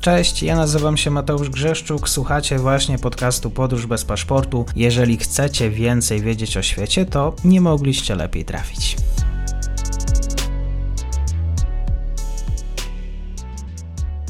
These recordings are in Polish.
Cześć, ja nazywam się Mateusz Grzeszczuk, słuchacie właśnie podcastu Podróż bez paszportu. Jeżeli chcecie więcej wiedzieć o świecie, to nie mogliście lepiej trafić.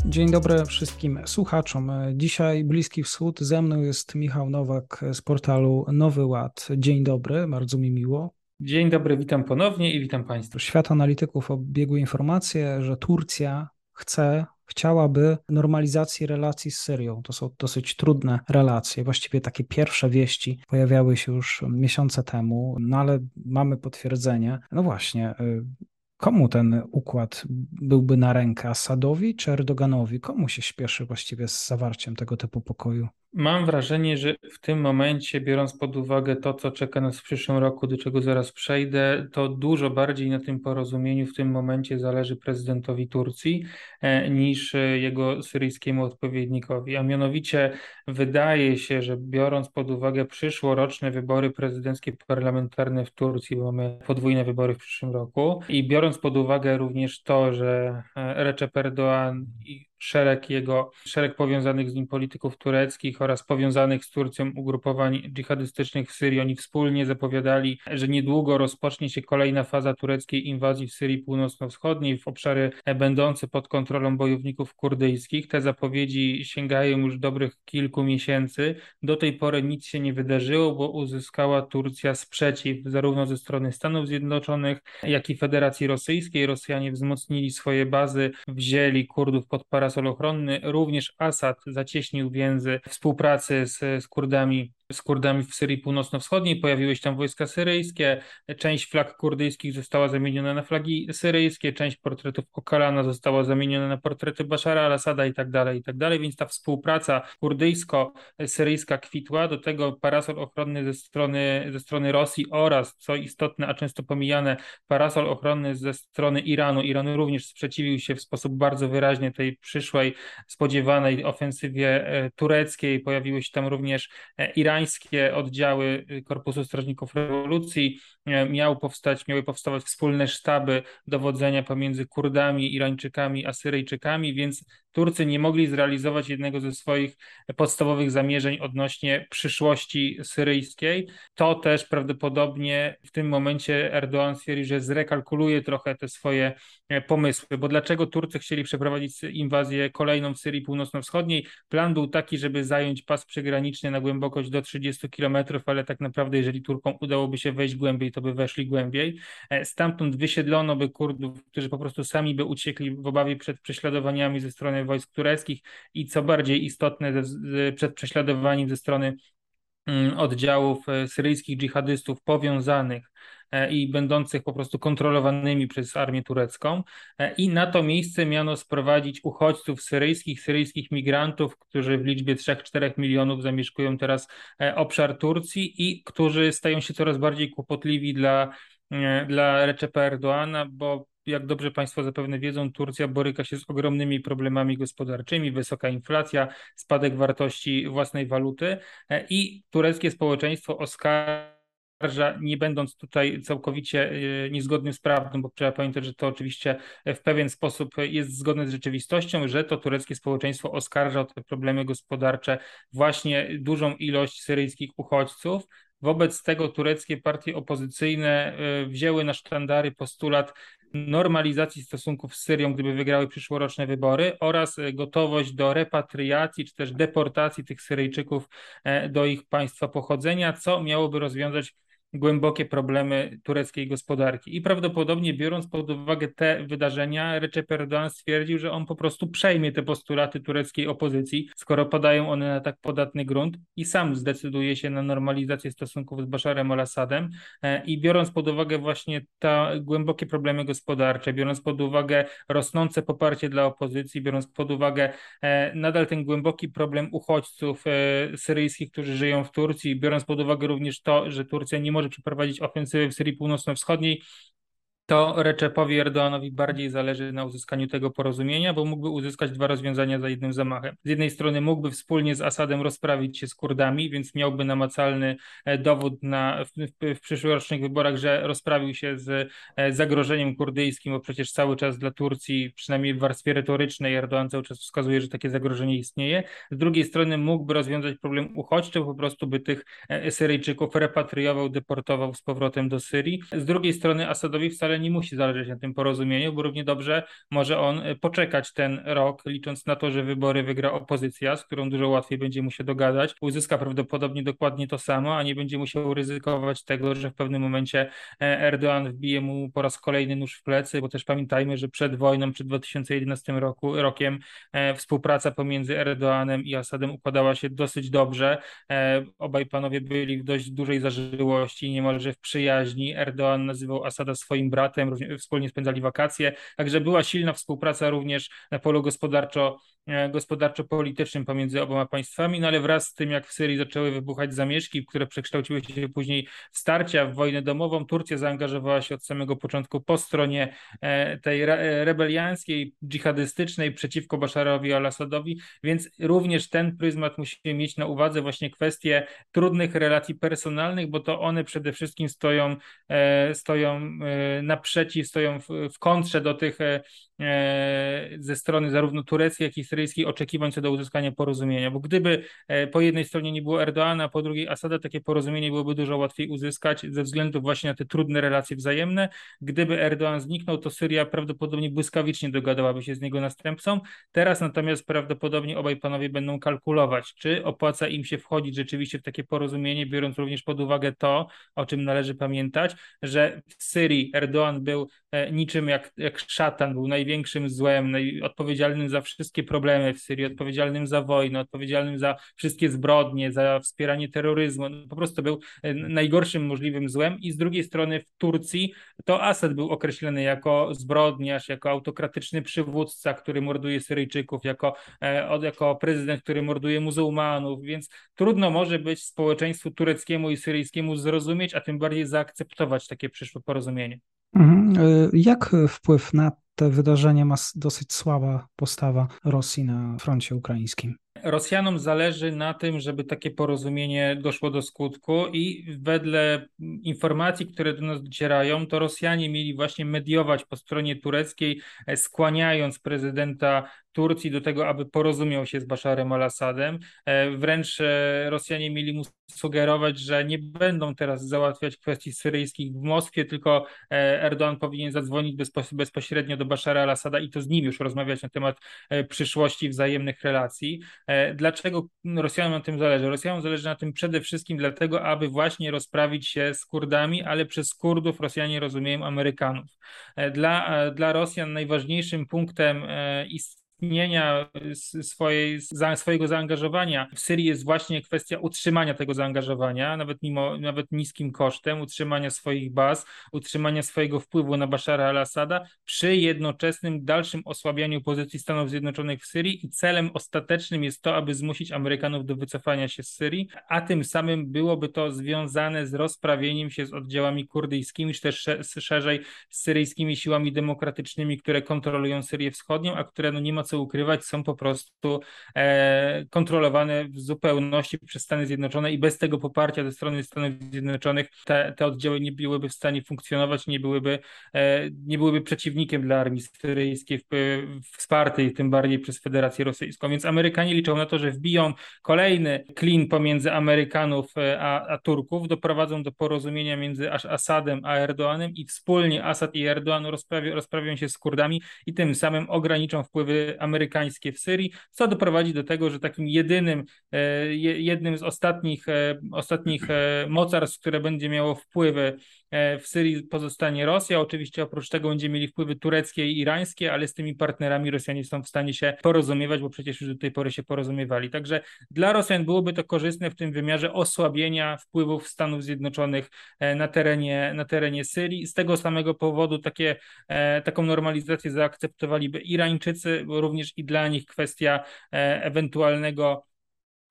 Dzień dobry wszystkim słuchaczom. Dzisiaj Bliski Wschód. Ze mną jest Michał Nowak z portalu Nowy Ład. Dzień dobry, bardzo mi miło. Dzień dobry, witam ponownie i witam Państwa. Świat analityków obiegły informacje, że Turcja chce, chciałaby normalizacji relacji z Syrią. To są dosyć trudne relacje. Właściwie takie pierwsze wieści pojawiały się już miesiące temu, no ale mamy potwierdzenie. No właśnie, y, Komu ten układ byłby na rękę? Asadowi czy Erdoganowi? Komu się śpieszy właściwie z zawarciem tego typu pokoju? Mam wrażenie, że w tym momencie, biorąc pod uwagę to, co czeka nas w przyszłym roku, do czego zaraz przejdę, to dużo bardziej na tym porozumieniu w tym momencie zależy prezydentowi Turcji e, niż jego syryjskiemu odpowiednikowi. A mianowicie wydaje się, że biorąc pod uwagę przyszłoroczne wybory prezydenckie parlamentarne w Turcji, bo mamy podwójne wybory w przyszłym roku, i biorąc pod uwagę również to, że e, Recep Erdoğan szereg jego, szereg powiązanych z nim polityków tureckich oraz powiązanych z Turcją ugrupowań dżihadystycznych w Syrii. Oni wspólnie zapowiadali, że niedługo rozpocznie się kolejna faza tureckiej inwazji w Syrii północno-wschodniej, w obszary będące pod kontrolą bojowników kurdyjskich. Te zapowiedzi sięgają już dobrych kilku miesięcy. Do tej pory nic się nie wydarzyło, bo uzyskała Turcja sprzeciw zarówno ze strony Stanów Zjednoczonych, jak i Federacji Rosyjskiej. Rosjanie wzmocnili swoje bazy, wzięli Kurdów pod parę parasol ochronny. Również Assad zacieśnił więzy współpracy z, z Kurdami z Kurdami w Syrii Północno-Wschodniej, pojawiły się tam wojska syryjskie, część flag kurdyjskich została zamieniona na flagi syryjskie, część portretów Okalana została zamieniona na portrety Bashara al-Assada i tak dalej, i tak dalej, więc ta współpraca kurdyjsko-syryjska kwitła, do tego parasol ochronny ze strony, ze strony Rosji oraz, co istotne, a często pomijane, parasol ochronny ze strony Iranu. Iran również sprzeciwił się w sposób bardzo wyraźny tej przyszłej, spodziewanej ofensywie e, tureckiej, pojawiły się tam również e, Iran irańskie oddziały Korpusu Strażników Rewolucji, e, miały powstać, miały powstawać wspólne sztaby dowodzenia pomiędzy Kurdami, Irańczykami a Syryjczykami, więc Turcy nie mogli zrealizować jednego ze swoich podstawowych zamierzeń odnośnie przyszłości syryjskiej. To też prawdopodobnie w tym momencie Erdoğan stwierdził, że zrekalkuluje trochę te swoje e, pomysły, bo dlaczego Turcy chcieli przeprowadzić inwazję kolejną w Syrii Północno-Wschodniej? Plan był taki, żeby zająć pas przygraniczny na głębokość do 30 kilometrów, ale tak naprawdę jeżeli Turkom udałoby się wejść głębiej, to by weszli głębiej. E, stamtąd wysiedlono by Kurdów, którzy po prostu sami by uciekli w obawie przed prześladowaniami ze strony wojsk tureckich i co bardziej istotne przed prześladowaniem ze strony oddziałów e, syryjskich dżihadystów powiązanych e, i będących po prostu kontrolowanymi przez armię turecką. E, I na to miejsce miano sprowadzić uchodźców syryjskich, syryjskich migrantów, którzy w liczbie 3-4 milionów zamieszkują teraz obszar Turcji i którzy stają się coraz bardziej kłopotliwi dla, dla Recepa Erdoana, bo jak dobrze Państwo zapewne wiedzą, Turcja boryka się z ogromnymi problemami gospodarczymi, wysoka inflacja, spadek wartości własnej waluty e, i tureckie społeczeństwo oskarża nie będąc tutaj całkowicie e, niezgodnym z prawdą, bo trzeba pamiętać, że to oczywiście w pewien sposób jest zgodne z rzeczywistością, że to tureckie społeczeństwo oskarża o te problemy gospodarcze właśnie dużą ilość syryjskich uchodźców, Wobec tego tureckie partie opozycyjne e, wzięły na sztandary postulat normalizacji stosunków z Syrią, gdyby wygrały przyszłoroczne wybory, oraz e, gotowość do repatriacji czy też deportacji tych Syryjczyków e, do ich państwa pochodzenia, co miałoby rozwiązać głębokie problemy tureckiej gospodarki. I prawdopodobnie biorąc pod uwagę te wydarzenia, Recep Erdogan stwierdził, że on po prostu przejmie te postulaty tureckiej opozycji, skoro padają one na tak podatny grunt i sam zdecyduje się na normalizację stosunków z Basharem al-Assadem e, i biorąc pod uwagę właśnie te głębokie problemy gospodarcze, biorąc pod uwagę rosnące poparcie dla opozycji, biorąc pod uwagę e, nadal ten głęboki problem uchodźców e, syryjskich, którzy żyją w Turcji, biorąc pod uwagę również to, że Turcja nie może przeprowadzić ofensywy w Syrii Północno-Wschodniej, to Recepowi Erdoğanowi bardziej zależy na uzyskaniu tego porozumienia, bo mógłby uzyskać dwa rozwiązania za jednym zamachem. Z jednej strony mógłby wspólnie z Asadem rozprawić się z Kurdami, więc miałby namacalny e, dowód na, w, w, przyszłorocznych wyborach, że rozprawił się z e, zagrożeniem kurdyjskim, bo przecież cały czas dla Turcji, przynajmniej w warstwie retorycznej, Erdoğan cały czas wskazuje, że takie zagrożenie istnieje. Z drugiej strony mógłby rozwiązać problem uchodźczy, po prostu by tych e, Syryjczyków repatriował, deportował z powrotem do Syrii. Z drugiej strony Asadowi wcale nie musi zależeć na tym porozumieniu, bo równie dobrze może on e, poczekać ten rok, licząc na to, że wybory wygra opozycja, z którą dużo łatwiej będzie mu się dogadać, uzyska prawdopodobnie dokładnie to samo, a nie będzie musiał ryzykować tego, że w pewnym momencie e, Erdoğan wbije mu po raz kolejny nóż w plecy, bo też pamiętajmy, że przed wojną, przed 2011 roku, rokiem e, współpraca pomiędzy Erdoğanem i Asadem układała się dosyć dobrze. Obaj panowie byli w dość dużej zażyłości, niemalże w przyjaźni. Erdoğan nazywał Asada swoim bratem, bratem, wspólnie spędzali wakacje, także była silna współpraca również na polu gospodarczo gospodarczo-politycznym pomiędzy oboma państwami, no ale wraz z tym, jak w Syrii zaczęły wybuchać zamieszki, które przekształciły się później w starcia, w wojnę domową, Turcja zaangażowała się od samego początku po stronie e, tej e, rebelianckiej, dżihadystycznej przeciwko Basharowi al-Assadowi, więc również ten pryzmat musimy mieć na uwadze właśnie kwestie trudnych relacji personalnych, bo to one przede wszystkim stoją, stoją naprzeciw, stoją w kontrze do tych ze strony zarówno tureckiej, jak i syryjskiej syryjskich oczekiwań co do uzyskania porozumienia, bo gdyby e, po jednej stronie nie było Erdoana, a po drugiej Asada, takie porozumienie byłoby dużo łatwiej uzyskać ze względu właśnie na te trudne relacje wzajemne. Gdyby Erdoğan zniknął, to Syria prawdopodobnie błyskawicznie dogadałaby się z niego następcą. Teraz natomiast prawdopodobnie obaj panowie będą kalkulować, czy opłaca im się wchodzić rzeczywiście w takie porozumienie, biorąc również pod uwagę to, o czym należy pamiętać, że w Syrii Erdoğan był e, niczym jak, jak szatan, był największym złem, odpowiedzialnym za wszystkie problemy problemy w Syrii, odpowiedzialnym za wojnę, odpowiedzialnym za wszystkie zbrodnie, za wspieranie terroryzmu. No, po prostu był e, najgorszym możliwym złem i z drugiej strony w Turcji to Assad był określony jako zbrodniarz, jako autokratyczny przywódca, który morduje Syryjczyków, jako, e, jako prezydent, który morduje muzułmanów, więc trudno może być społeczeństwu tureckiemu i syryjskiemu zrozumieć, a tym bardziej zaakceptować takie przyszłe porozumienie. Mhm. E, jak wpływ na te wydarzenie ma dosyć słaba postawa Rosji na froncie ukraińskim? Rosjanom zależy na tym, żeby takie porozumienie doszło do skutku i wedle informacji, które do nas docierają, to Rosjanie mieli właśnie mediować po stronie tureckiej, e, skłaniając prezydenta Turcji do tego, aby porozumiał się z Basharem al-Assadem. E, wręcz e, Rosjanie mieli mu sugerować, że nie będą teraz załatwiać kwestii syryjskich w Moskwie, tylko Erdoğan powinien zadzwonić bezpośrednio do Bashara al-Assada i to z nim już rozmawiać na temat przyszłości wzajemnych relacji. E, dlaczego Rosjanom na tym zależy? Rosjanom zależy na tym przede wszystkim dlatego, aby właśnie rozprawić się z Kurdami, ale przez Kurdów Rosjanie rozumieją Amerykanów. E, dla, e, dla Rosjan najważniejszym punktem istnienia istnienia swojej, swojego zaangażowania. W Syrii jest właśnie kwestia utrzymania tego zaangażowania, nawet mimo nawet niskim kosztem, utrzymania swoich baz, utrzymania swojego wpływu na Bashara al-Assada przy jednoczesnym dalszym osłabianiu pozycji Stanów Zjednoczonych w Syrii i celem ostatecznym jest to, aby zmusić Amerykanów do wycofania się z Syrii, a tym samym byłoby to związane z rozprawieniem się z oddziałami kurdyjskimi, czy też szerzej z syryjskimi siłami demokratycznymi, które kontrolują Syrię Wschodnią, a które no nie ma co ukrywać, są po prostu e, kontrolowane w zupełności przez Stany Zjednoczone i bez tego poparcia ze strony Stanów Zjednoczonych te, te oddziały nie byłyby w stanie funkcjonować, nie byłyby, e, nie byłyby przeciwnikiem dla armii syryjskiej wspartej tym bardziej przez Federację Rosyjską. Więc Amerykanie liczą na to, że wbiją kolejny klin pomiędzy Amerykanów e, a, a Turków, doprowadzą do porozumienia między Asadem a Erdoanem i wspólnie Asad i Erdoan rozprawią, rozprawią się z Kurdami i tym samym ograniczą wpływy amerykańskie w Syrii, co doprowadzi do tego, że takim jedynym, e, jednym z ostatnich, e, ostatnich e, mocarstw, które będzie miało wpływy w Syrii pozostanie Rosja. Oczywiście oprócz tego będzie mieli wpływy tureckie i irańskie, ale z tymi partnerami Rosjanie są w stanie się porozumiewać, bo przecież już do tej pory się porozumiewali. Także dla Rosjan byłoby to korzystne w tym wymiarze osłabienia wpływów Stanów Zjednoczonych na terenie, na terenie Syrii. Z tego samego powodu takie, taką normalizację zaakceptowaliby Irańczycy, również i dla nich kwestia e, ewentualnego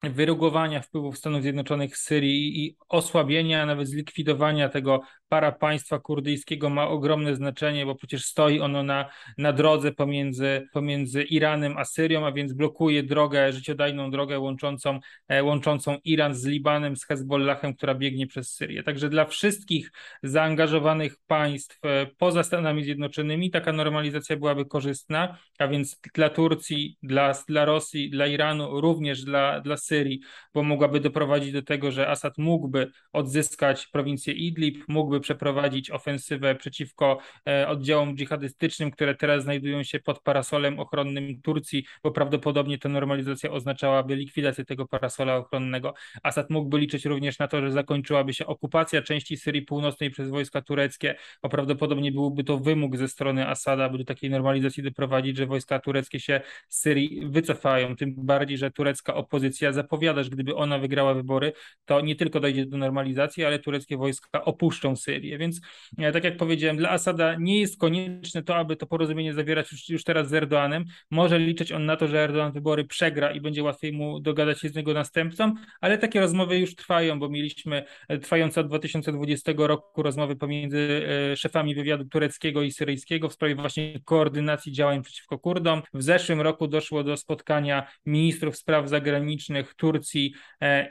wyrugowania wpływów Stanów Zjednoczonych z Syrii i osłabienia, nawet zlikwidowania tego para państwa kurdyjskiego ma ogromne znaczenie, bo przecież stoi ono na, na drodze pomiędzy, pomiędzy Iranem a Syrią, a więc blokuje drogę, życiodajną drogę łączącą, e, łączącą Iran z Libanem, z Hezbollahem, która biegnie przez Syrię. Także dla wszystkich zaangażowanych państw e, poza Stanami Zjednoczonymi taka normalizacja byłaby korzystna, a więc dla Turcji, dla, dla Rosji, dla Iranu, również dla, dla Syrii, bo mogłaby doprowadzić do tego, że Assad mógłby odzyskać prowincję Idlib, mógłby przeprowadzić ofensywę przeciwko e, oddziałom dżihadystycznym, które teraz znajdują się pod parasolem ochronnym Turcji, bo prawdopodobnie ta normalizacja oznaczałaby likwidację tego parasola ochronnego. Assad mógłby liczyć również na to, że zakończyłaby się okupacja części Syrii Północnej przez wojska tureckie, bo prawdopodobnie byłby to wymóg ze strony Asada, aby do takiej normalizacji doprowadzić, że wojska tureckie się z Syrii wycofają. Tym bardziej, że turecka opozycja zapowiada, że gdyby ona wygrała wybory, to nie tylko dojdzie do normalizacji, ale tureckie wojska opuszczą Syrię. Więc e, tak jak powiedziałem, dla Asada nie jest konieczne to, aby to porozumienie zawierać już, już teraz z Erdoanem. Może liczyć on na to, że Erdoan wybory przegra i będzie łatwiej mu dogadać się z niego następcą, ale takie rozmowy już trwają, bo mieliśmy e, trwające od 2020 roku rozmowy pomiędzy e, szefami wywiadu tureckiego i syryjskiego w sprawie właśnie koordynacji działań przeciwko Kurdom. W zeszłym roku doszło do spotkania ministrów spraw zagranicznych Turcji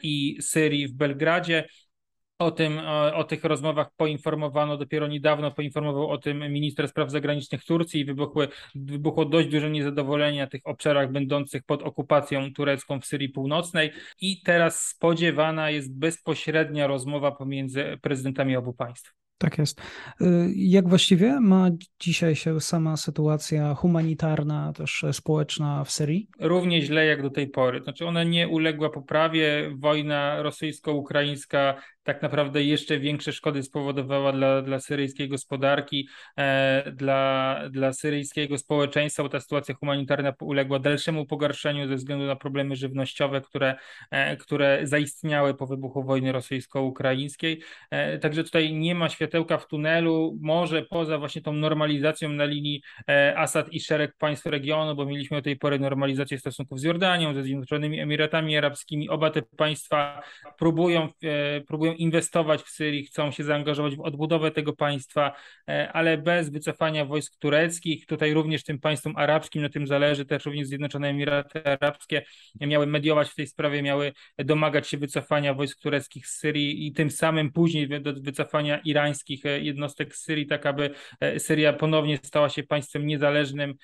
i Syrii w Belgradzie. O tym, o, o, tych rozmowach poinformowano dopiero niedawno, poinformował o tym minister spraw zagranicznych Turcji i wybuchły, wybuchło dość duże niezadowolenie na tych obszarach będących pod okupacją turecką w Syrii Północnej i teraz spodziewana jest bezpośrednia rozmowa pomiędzy prezydentami obu państw. Tak jest. Y, jak właściwie ma dzisiaj się sama sytuacja humanitarna, też społeczna w Syrii? Równie źle jak do tej pory. Znaczy ona nie uległa poprawie. Wojna rosyjsko-ukraińska tak naprawdę jeszcze większe szkody spowodowała dla, dla syryjskiej gospodarki, e, dla, dla syryjskiego społeczeństwa, bo ta sytuacja humanitarna uległa dalszemu pogarszeniu ze względu na problemy żywnościowe, które, e, które zaistniały po wybuchu wojny rosyjsko-ukraińskiej. E, także tutaj nie ma światełka w tunelu, może poza właśnie tą normalizacją na linii Asad i szereg państw regionu, bo mieliśmy do tej pory normalizację stosunków z Jordanią, ze Zjednoczonymi Emiratami Arabskimi. Oba te państwa próbują, próbują inwestować w Syrii, chcą się zaangażować w odbudowę tego państwa, e, ale bez wycofania wojsk tureckich. Tutaj również tym państwom arabskim na tym zależy, też również Zjednoczone Emiraty Arabskie miały mediować w tej sprawie, miały domagać się wycofania wojsk tureckich z Syrii i tym samym później do wycofania irańskich e, jednostek z Syrii, tak aby e, Syria ponownie stała się państwem niezależnym,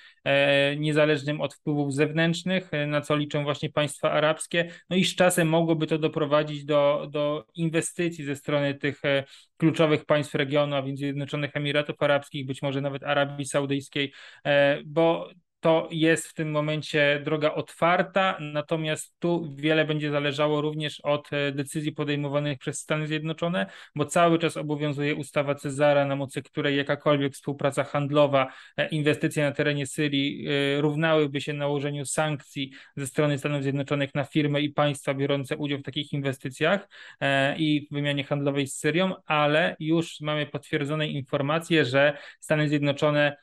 niezależnym od wpływów zewnętrznych, na co liczą właśnie państwa arabskie. No i z czasem mogłoby to doprowadzić do, do inwestycji inwestycji ze strony tych e, kluczowych państw regionu, a więc Zjednoczonych Emiratów Arabskich, być może nawet Arabii Saudyjskiej, e, bo to jest w tym momencie droga otwarta, natomiast tu wiele będzie zależało również od e, decyzji podejmowanych przez Stany Zjednoczone, bo cały czas obowiązuje ustawa Cezara, na mocy której jakakolwiek współpraca handlowa, e, inwestycje na terenie Syrii e, równałyby się nałożeniu sankcji ze strony Stanów Zjednoczonych na firmy i państwa biorące udział w takich inwestycjach i wymianie handlowej z Syrią, ale już mamy potwierdzone informacje, że Stany Zjednoczone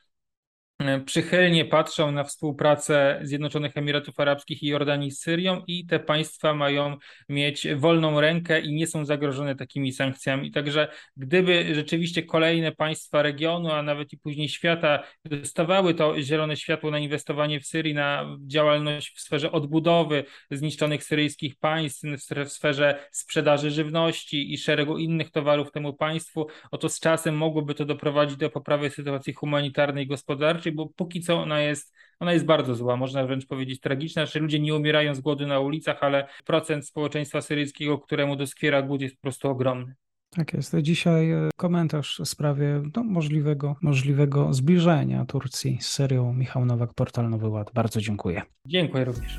przychylnie patrzą na współpracę Zjednoczonych Emiratów Arabskich i Jordanii z Syrią i te państwa mają mieć wolną rękę i nie są zagrożone takimi sankcjami. Także gdyby rzeczywiście kolejne państwa regionu, a nawet i później świata dostawały to zielone światło na inwestowanie w Syrii, na działalność w sferze odbudowy zniszczonych syryjskich państw, w sferze sprzedaży żywności i szeregu innych towarów temu państwu, oto z czasem mogłoby to doprowadzić do poprawy sytuacji humanitarnej i gospodarczej, bo póki co ona jest, ona jest bardzo zła, można wręcz powiedzieć tragiczna, że ludzie nie umierają z głodu na ulicach, ale procent społeczeństwa syryjskiego, któremu doskwiera głód jest po prostu ogromny. Tak jest. Dzisiaj e, komentarz w sprawie no, możliwego, możliwego zbliżenia Turcji z Syrią. Michał Nowak, Portal Nowy Ład. Bardzo dziękuję. Dziękuję również.